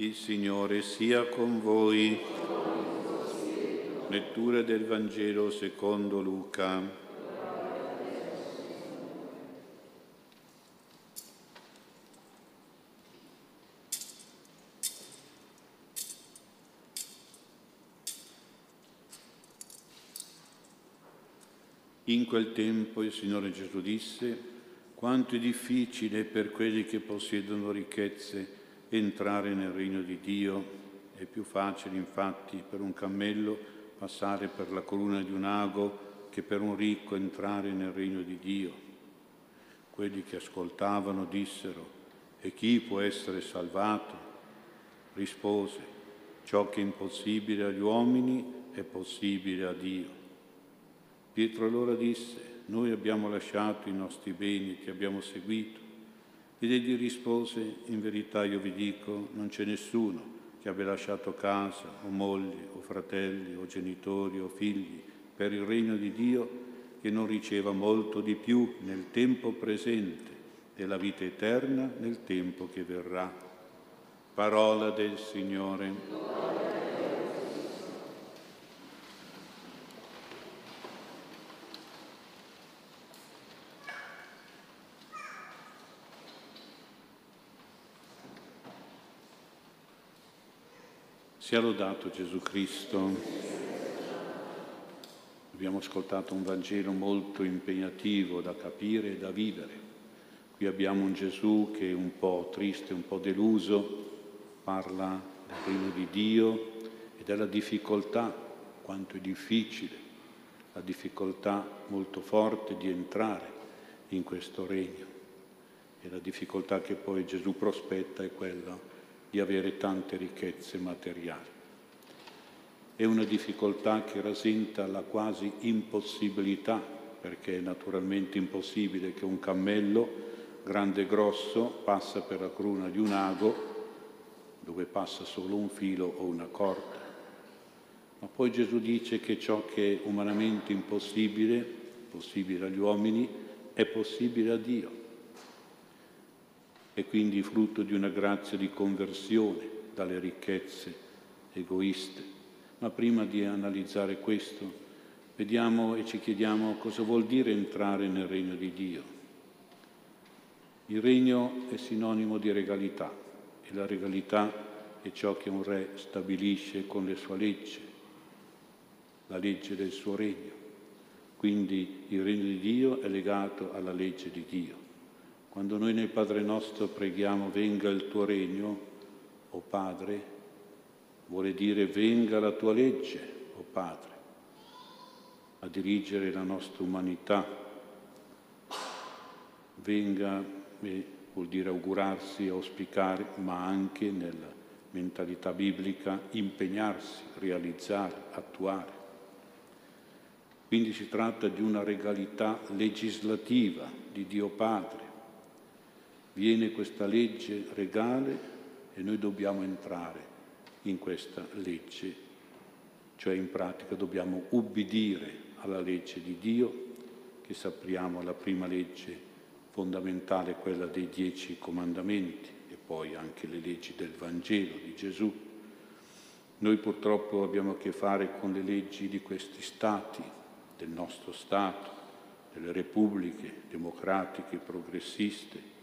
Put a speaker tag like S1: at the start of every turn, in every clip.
S1: Il Signore sia con voi. Lettura del Vangelo secondo Luca. In quel tempo il Signore Gesù disse, quanto è difficile per quelli che possiedono ricchezze entrare nel regno di Dio. È più facile infatti per un cammello passare per la corona di un ago che per un ricco entrare nel regno di Dio. Quelli che ascoltavano dissero, e chi può essere salvato? Rispose, ciò che è impossibile agli uomini è possibile a Dio. Pietro allora disse, noi abbiamo lasciato i nostri beni ti abbiamo seguito. Ed egli rispose, in verità io vi dico, non c'è nessuno che abbia lasciato casa o moglie o fratelli o genitori o figli per il regno di Dio che non riceva molto di più nel tempo presente della vita eterna nel tempo che verrà. Parola del Signore. Sia lodato Gesù Cristo. Abbiamo ascoltato un Vangelo molto impegnativo da capire e da vivere. Qui abbiamo un Gesù che un po' triste, un po' deluso, parla del regno di Dio e della difficoltà, quanto è difficile, la difficoltà molto forte di entrare in questo regno. E la difficoltà che poi Gesù prospetta è quella di avere tante ricchezze materiali. È una difficoltà che rasenta la quasi impossibilità, perché è naturalmente impossibile che un cammello grande e grosso passa per la cruna di un ago dove passa solo un filo o una corda. Ma poi Gesù dice che ciò che è umanamente impossibile, possibile agli uomini, è possibile a Dio e quindi frutto di una grazia di conversione dalle ricchezze egoiste. Ma prima di analizzare questo, vediamo e ci chiediamo cosa vuol dire entrare nel regno di Dio. Il regno è sinonimo di regalità e la regalità è ciò che un re stabilisce con le sue leggi, la legge del suo regno. Quindi il regno di Dio è legato alla legge di Dio. Quando noi nel Padre nostro preghiamo venga il tuo regno, o oh Padre, vuole dire venga la tua legge, o oh Padre, a dirigere la nostra umanità. Venga, vuol dire augurarsi, auspicare, ma anche nella mentalità biblica impegnarsi, realizzare, attuare. Quindi si tratta di una regalità legislativa di Dio Padre viene questa legge regale e noi dobbiamo entrare in questa legge, cioè in pratica dobbiamo ubbidire alla legge di Dio, che sappiamo la prima legge fondamentale, quella dei dieci comandamenti e poi anche le leggi del Vangelo di Gesù. Noi purtroppo abbiamo a che fare con le leggi di questi stati, del nostro Stato, delle repubbliche democratiche, progressiste,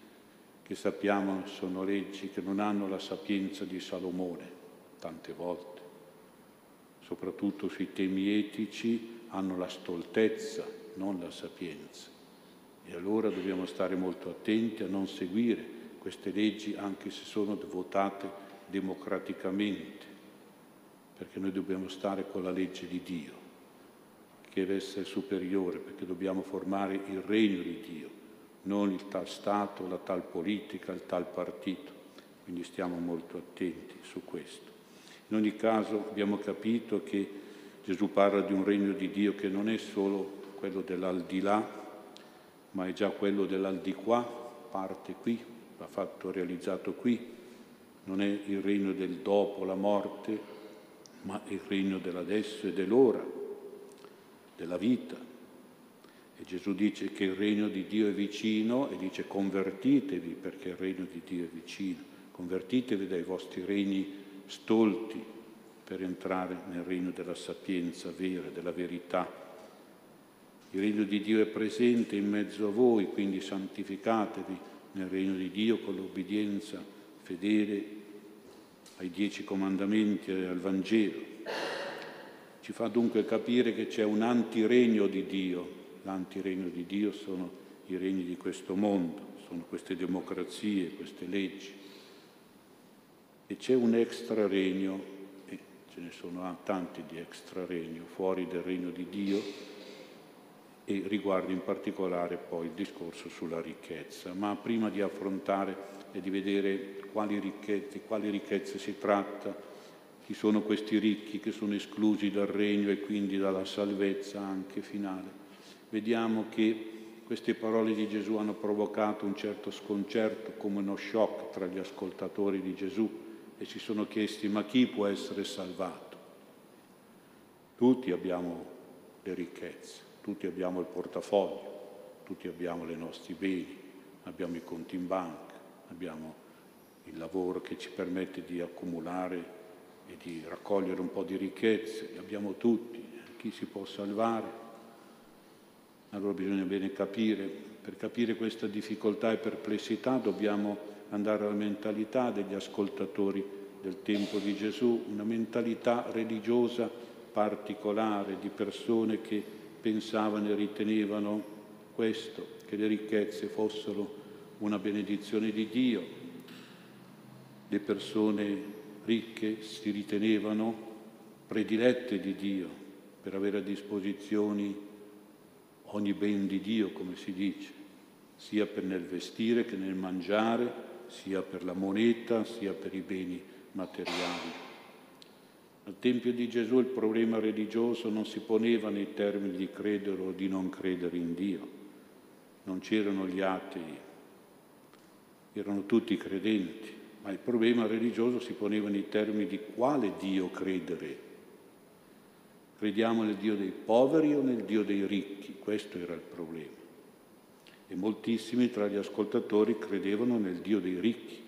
S1: che sappiamo sono leggi che non hanno la sapienza di Salomone, tante volte, soprattutto sui temi etici hanno la stoltezza, non la sapienza. E allora dobbiamo stare molto attenti a non seguire queste leggi anche se sono votate democraticamente, perché noi dobbiamo stare con la legge di Dio, che deve essere superiore, perché dobbiamo formare il regno di Dio non il tal Stato, la tal politica, il tal partito. Quindi stiamo molto attenti su questo. In ogni caso abbiamo capito che Gesù parla di un regno di Dio che non è solo quello dell'aldilà, ma è già quello dell'aldiquà, parte qui, va fatto realizzato qui. Non è il regno del dopo la morte, ma il regno dell'adesso e dell'ora, della vita, e Gesù dice che il regno di Dio è vicino e dice convertitevi perché il regno di Dio è vicino. convertitevi dai vostri regni stolti per entrare nel regno della sapienza vera, della verità. Il regno di Dio è presente in mezzo a voi, quindi santificatevi nel regno di Dio con l'obbedienza fedele ai dieci comandamenti e al Vangelo. Ci fa dunque capire che c'è un antiregno di Dio. L'antiregno di Dio sono i regni di questo mondo, sono queste democrazie, queste leggi. E c'è un extraregno, e ce ne sono tanti di extraregno, fuori del regno di Dio, e riguarda in particolare poi il discorso sulla ricchezza. Ma prima di affrontare e di vedere quali ricchezze, quali ricchezze si tratta, chi sono questi ricchi che sono esclusi dal regno e quindi dalla salvezza anche finale. Vediamo che queste parole di Gesù hanno provocato un certo sconcerto, come uno shock tra gli ascoltatori di Gesù e si sono chiesti ma chi può essere salvato? Tutti abbiamo le ricchezze, tutti abbiamo il portafoglio, tutti abbiamo i nostri beni, abbiamo i conti in banca, abbiamo il lavoro che ci permette di accumulare e di raccogliere un po' di ricchezze, li abbiamo tutti, chi si può salvare? Allora bisogna bene capire, per capire questa difficoltà e perplessità dobbiamo andare alla mentalità degli ascoltatori del tempo di Gesù, una mentalità religiosa particolare di persone che pensavano e ritenevano questo, che le ricchezze fossero una benedizione di Dio. Le persone ricche si ritenevano predilette di Dio per avere a disposizione ogni ben di Dio, come si dice, sia per nel vestire che nel mangiare, sia per la moneta, sia per i beni materiali. Al Tempio di Gesù il problema religioso non si poneva nei termini di credere o di non credere in Dio. Non c'erano gli atei, erano tutti credenti, ma il problema religioso si poneva nei termini di quale Dio credere. Crediamo nel Dio dei poveri o nel Dio dei ricchi? Questo era il problema. E moltissimi tra gli ascoltatori credevano nel Dio dei ricchi.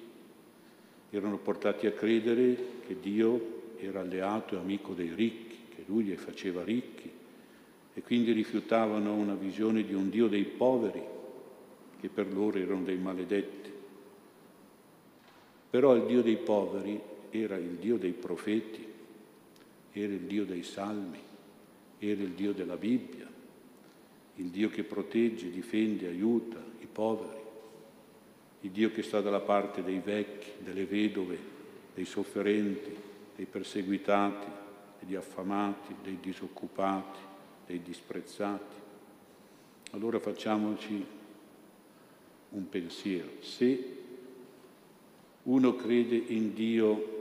S1: Erano portati a credere che Dio era alleato e amico dei ricchi, che lui li faceva ricchi, e quindi rifiutavano una visione di un Dio dei poveri, che per loro erano dei maledetti. Però il Dio dei poveri era il Dio dei profeti, era il Dio dei salmi, era il Dio della Bibbia, il Dio che protegge, difende, aiuta i poveri, il Dio che sta dalla parte dei vecchi, delle vedove, dei sofferenti, dei perseguitati, degli affamati, dei disoccupati, dei disprezzati. Allora facciamoci un pensiero. Se uno crede in Dio,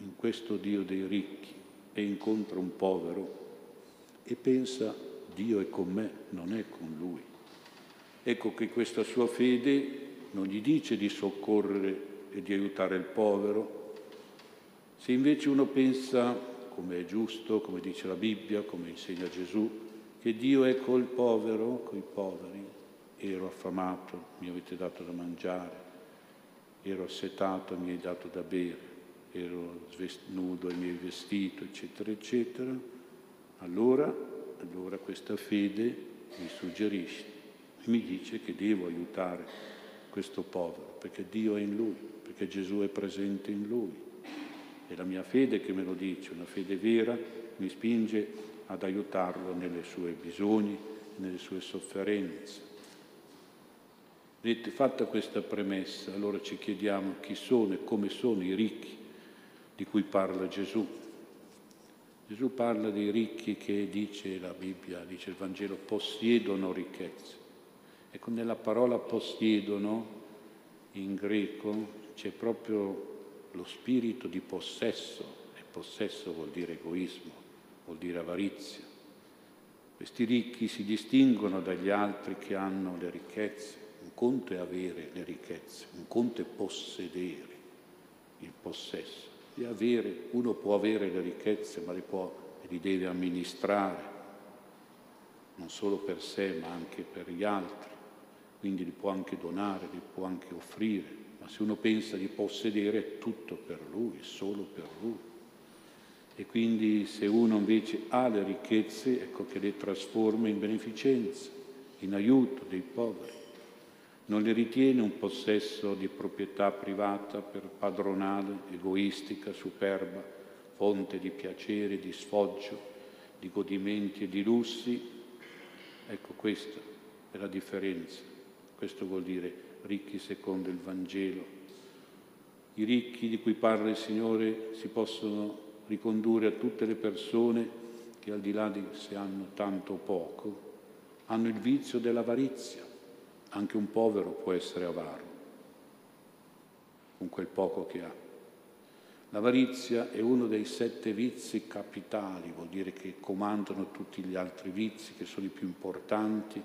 S1: in questo Dio dei ricchi, e incontra un povero e pensa Dio è con me, non è con lui. Ecco che questa sua fede non gli dice di soccorrere e di aiutare il povero, se invece uno pensa, come è giusto, come dice la Bibbia, come insegna Gesù, che Dio è col povero, coi poveri, ero affamato, mi avete dato da mangiare, ero assetato, mi hai dato da bere, ero nudo e mi vestito, eccetera, eccetera, allora, allora questa fede mi suggerisce, mi dice che devo aiutare questo povero, perché Dio è in lui, perché Gesù è presente in lui. È la mia fede che me lo dice, una fede vera mi spinge ad aiutarlo nelle sue bisogni, nelle sue sofferenze. Vedete, fatta questa premessa, allora ci chiediamo chi sono e come sono i ricchi di cui parla Gesù. Gesù parla dei ricchi che dice la Bibbia, dice il Vangelo, possiedono ricchezze. Ecco, nella parola possiedono in greco c'è proprio lo spirito di possesso, e possesso vuol dire egoismo, vuol dire avarizia. Questi ricchi si distinguono dagli altri che hanno le ricchezze. Un conto è avere le ricchezze, un conto è possedere il possesso. Di avere, uno può avere le ricchezze, ma le può e li deve amministrare, non solo per sé, ma anche per gli altri. Quindi li può anche donare, li può anche offrire, ma se uno pensa di possedere è tutto per lui, solo per lui. E quindi se uno invece ha le ricchezze, ecco che le trasforma in beneficenza, in aiuto dei poveri. Non le ritiene un possesso di proprietà privata per padronale, egoistica, superba, fonte di piacere, di sfoggio, di godimenti e di lussi. Ecco questa è la differenza. Questo vuol dire ricchi secondo il Vangelo. I ricchi di cui parla il Signore si possono ricondurre a tutte le persone che al di là di se hanno tanto o poco, hanno il vizio dell'avarizia. Anche un povero può essere avaro con quel poco che ha. L'avarizia è uno dei sette vizi capitali, vuol dire che comandano tutti gli altri vizi, che sono i più importanti,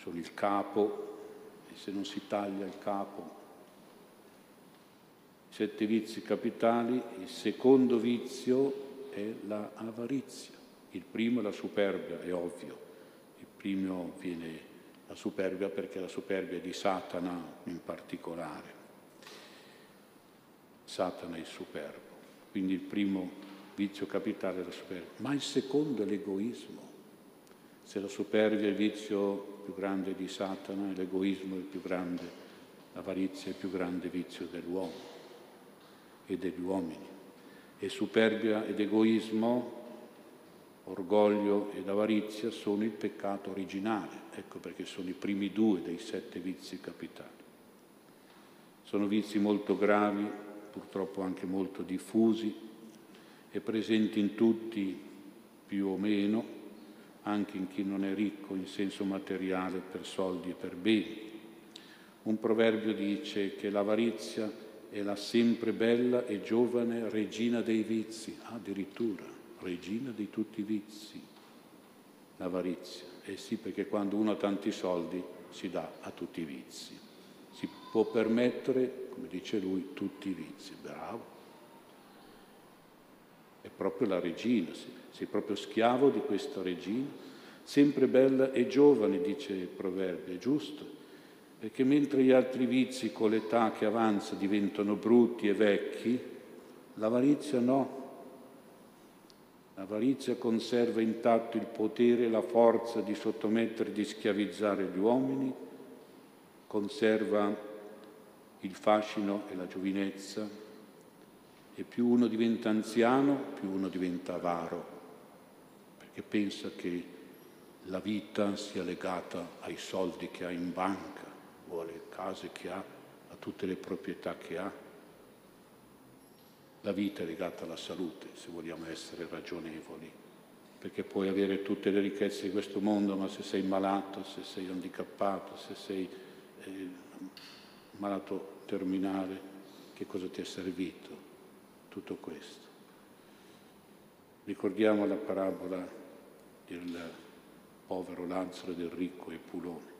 S1: sono il capo, se non si taglia il capo. I sette vizi capitali, il secondo vizio è l'avarizia, il primo è la superbia, è ovvio, il primo viene la superbia perché la superbia è di Satana in particolare. Satana è il superbo, quindi il primo vizio capitale è la superbia, ma il secondo è l'egoismo. Se la superbia è il vizio più grande di Satana, l'egoismo è il più grande, l'avarizia è il più grande vizio dell'uomo e degli uomini. E superbia ed egoismo, orgoglio ed avarizia sono il peccato originale, ecco perché sono i primi due dei sette vizi capitali. Sono vizi molto gravi, purtroppo anche molto diffusi e presenti in tutti più o meno, anche in chi non è ricco in senso materiale per soldi e per beni. Un proverbio dice che l'avarizia è la sempre bella e giovane regina dei vizi, addirittura regina di tutti i vizi, l'avarizia. Eh sì, perché quando uno ha tanti soldi si dà a tutti i vizi, si può permettere, come dice lui, tutti i vizi, bravo. È proprio la regina, sei proprio schiavo di questa regina, sempre bella e giovane, dice il proverbio, è giusto, perché mentre gli altri vizi con l'età che avanza diventano brutti e vecchi, l'avarizia no. L'avarizia conserva intatto il potere e la forza di sottomettere e di schiavizzare gli uomini, conserva il fascino e la giovinezza, e più uno diventa anziano, più uno diventa avaro che pensa che la vita sia legata ai soldi che ha in banca o alle case che ha, a tutte le proprietà che ha. La vita è legata alla salute, se vogliamo essere ragionevoli, perché puoi avere tutte le ricchezze di questo mondo, ma se sei malato, se sei handicappato, se sei eh, malato terminale, che cosa ti è servito tutto questo? Ricordiamo la parabola del povero Lazzaro e del ricco Epulone.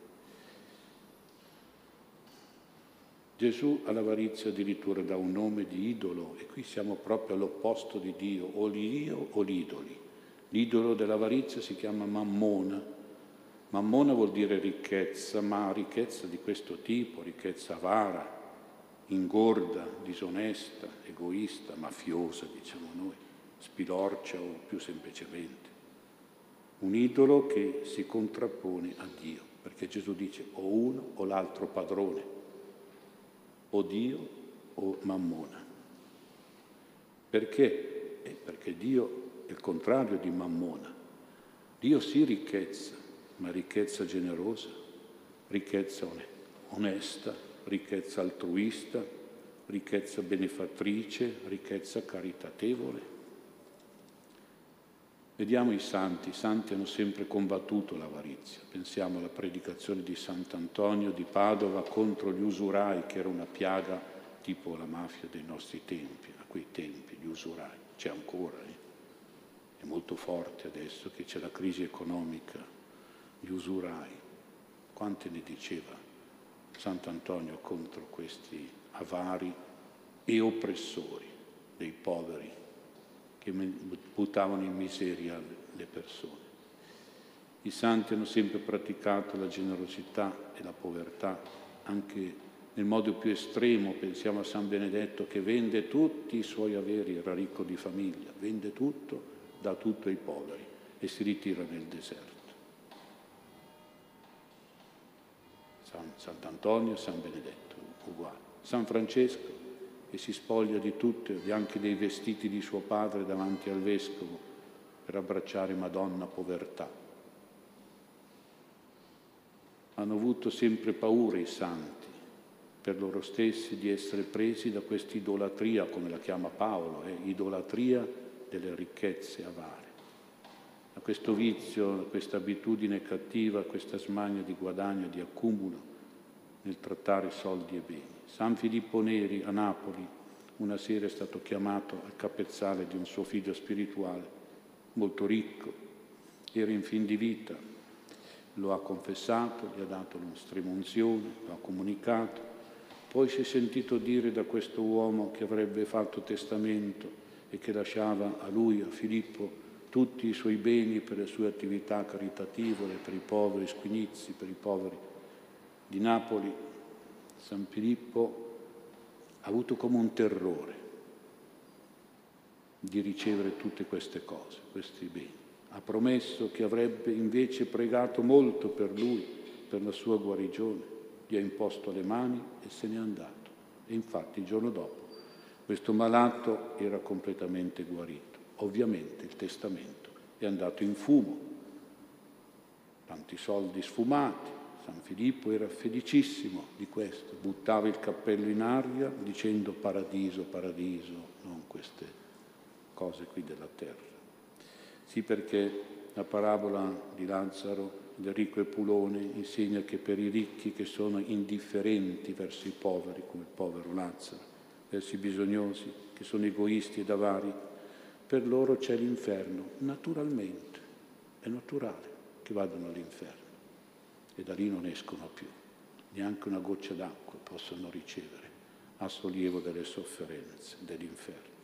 S1: Gesù all'avarizia addirittura dà un nome di idolo e qui siamo proprio all'opposto di Dio, o l'Iddio o l'idoli. L'idolo dell'avarizia si chiama mammona. Mammona vuol dire ricchezza, ma ricchezza di questo tipo, ricchezza avara, ingorda, disonesta, egoista, mafiosa, diciamo noi, spilorcia o più semplicemente un idolo che si contrappone a Dio, perché Gesù dice o uno o l'altro padrone, o Dio o Mammona. Perché? Eh, perché Dio è il contrario di Mammona. Dio sì ricchezza, ma ricchezza generosa, ricchezza onesta, ricchezza altruista, ricchezza benefattrice, ricchezza caritatevole. Vediamo i santi, i santi hanno sempre combattuto l'avarizia. Pensiamo alla predicazione di Sant'Antonio di Padova contro gli usurai, che era una piaga tipo la mafia dei nostri tempi, a quei tempi, gli usurai. C'è ancora, eh? è molto forte adesso che c'è la crisi economica, gli usurai. Quante ne diceva Sant'Antonio contro questi avari e oppressori dei poveri che buttavano in miseria le persone. I santi hanno sempre praticato la generosità e la povertà anche nel modo più estremo, pensiamo a San Benedetto che vende tutti i suoi averi, era ricco di famiglia, vende tutto, dà tutto ai poveri e si ritira nel deserto. San, Sant'Antonio San Benedetto, uguale. San Francesco che si spoglia di tutto, anche dei vestiti di suo padre davanti al vescovo per abbracciare Madonna povertà. Hanno avuto sempre paura i santi per loro stessi di essere presi da questa idolatria, come la chiama Paolo, eh, idolatria delle ricchezze avare, a questo vizio, a questa abitudine cattiva, questa smania di guadagno, di accumulo nel trattare soldi e beni. San Filippo Neri a Napoli una sera è stato chiamato al capezzale di un suo figlio spirituale, molto ricco, era in fin di vita, lo ha confessato, gli ha dato un'estremunzione, lo ha comunicato, poi si è sentito dire da questo uomo che avrebbe fatto testamento e che lasciava a lui, a Filippo, tutti i suoi beni per le sue attività caritative, per i poveri squinizi, per i poveri di Napoli. San Filippo ha avuto come un terrore di ricevere tutte queste cose, questi beni. Ha promesso che avrebbe invece pregato molto per lui, per la sua guarigione gli ha imposto le mani e se n'è andato. E infatti il giorno dopo questo malato era completamente guarito. Ovviamente il testamento è andato in fumo, tanti soldi sfumati. San Filippo era felicissimo di questo, buttava il cappello in aria dicendo paradiso, paradiso, non queste cose qui della terra. Sì perché la parabola di Lazzaro del ricco Epulone insegna che per i ricchi che sono indifferenti verso i poveri, come il povero Lazzaro, verso i bisognosi, che sono egoisti ed avari, per loro c'è l'inferno, naturalmente, è naturale che vadano all'inferno e da lì non escono più, neanche una goccia d'acqua possono ricevere a sollievo delle sofferenze dell'inferno.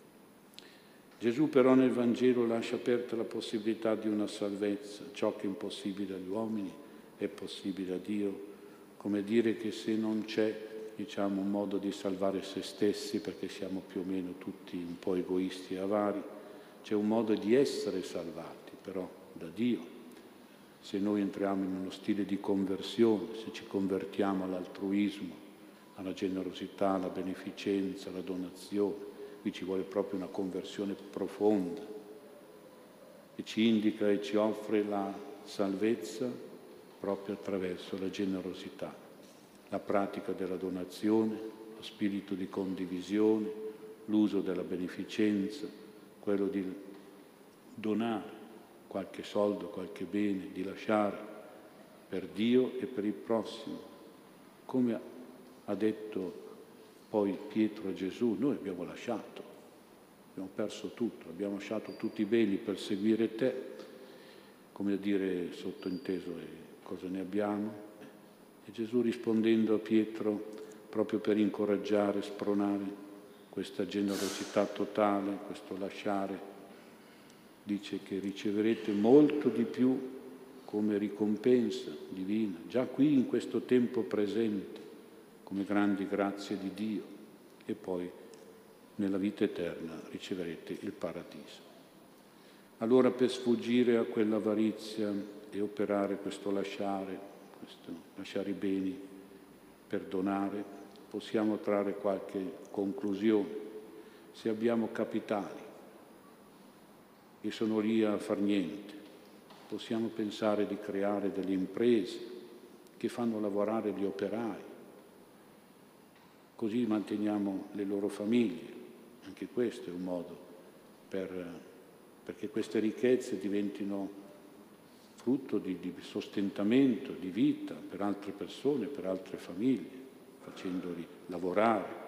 S1: Gesù però nel Vangelo lascia aperta la possibilità di una salvezza, ciò che è impossibile agli uomini è possibile a Dio, come dire che se non c'è diciamo, un modo di salvare se stessi, perché siamo più o meno tutti un po' egoisti e avari, c'è un modo di essere salvati però da Dio. Se noi entriamo in uno stile di conversione, se ci convertiamo all'altruismo, alla generosità, alla beneficenza, alla donazione, Qui ci vuole proprio una conversione profonda. Che ci indica e ci offre la salvezza proprio attraverso la generosità, la pratica della donazione, lo spirito di condivisione, l'uso della beneficenza, quello di donare qualche soldo, qualche bene, di lasciare per Dio e per il prossimo. Come ha detto poi Pietro e Gesù, noi abbiamo lasciato, abbiamo perso tutto, abbiamo lasciato tutti i beni per seguire te, come a dire sottointeso cosa ne abbiamo. E Gesù rispondendo a Pietro, proprio per incoraggiare, spronare questa generosità totale, questo lasciare, dice che riceverete molto di più come ricompensa divina, già qui in questo tempo presente come grandi grazie di Dio e poi nella vita eterna riceverete il paradiso. Allora per sfuggire a quell'avarizia e operare questo lasciare, questo lasciare i beni, perdonare, possiamo trarre qualche conclusione. Se abbiamo capitali che sono lì a far niente, possiamo pensare di creare delle imprese che fanno lavorare gli operai, così manteniamo le loro famiglie. Anche questo è un modo per, perché queste ricchezze diventino frutto di, di, sostentamento, di vita per altre persone, per altre famiglie, facendoli lavorare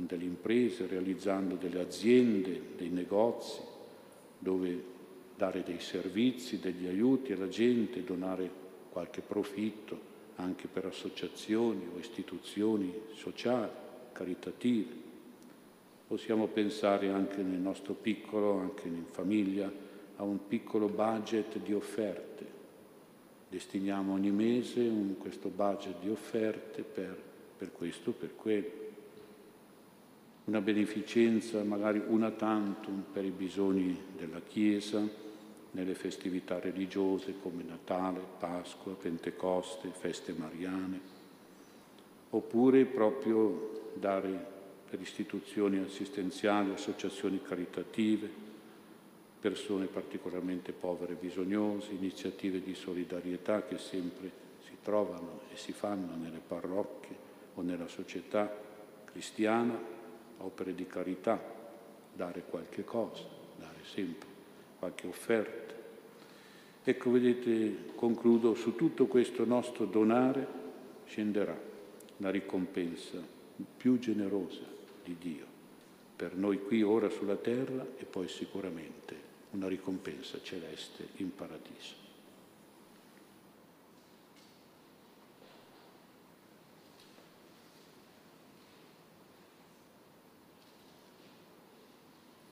S1: con delle imprese, realizzando delle aziende, dei negozi, dove dare dei servizi, degli aiuti alla gente, donare qualche profitto anche per associazioni o istituzioni sociali, caritative. Possiamo pensare anche nel nostro piccolo, anche in famiglia, a un piccolo budget di offerte destiniamo ogni mese un, questo budget di offerte per, per questo, per quello. Una beneficenza, magari una tantum, per i bisogni della Chiesa, nelle festività religiose come Natale, Pasqua, Pentecoste, feste mariane, oppure proprio dare per istituzioni assistenziali, associazioni caritative, persone particolarmente povere e bisognose, iniziative di solidarietà che sempre si trovano e si fanno nelle parrocchie o nella società cristiana, opere di carità, dare qualche cosa, dare sempre qualche offerta. Ecco, vedete, concludo, su tutto questo nostro donare scenderà la ricompensa più generosa di Dio per noi qui ora sulla terra e poi sicuramente una ricompensa celeste in paradiso.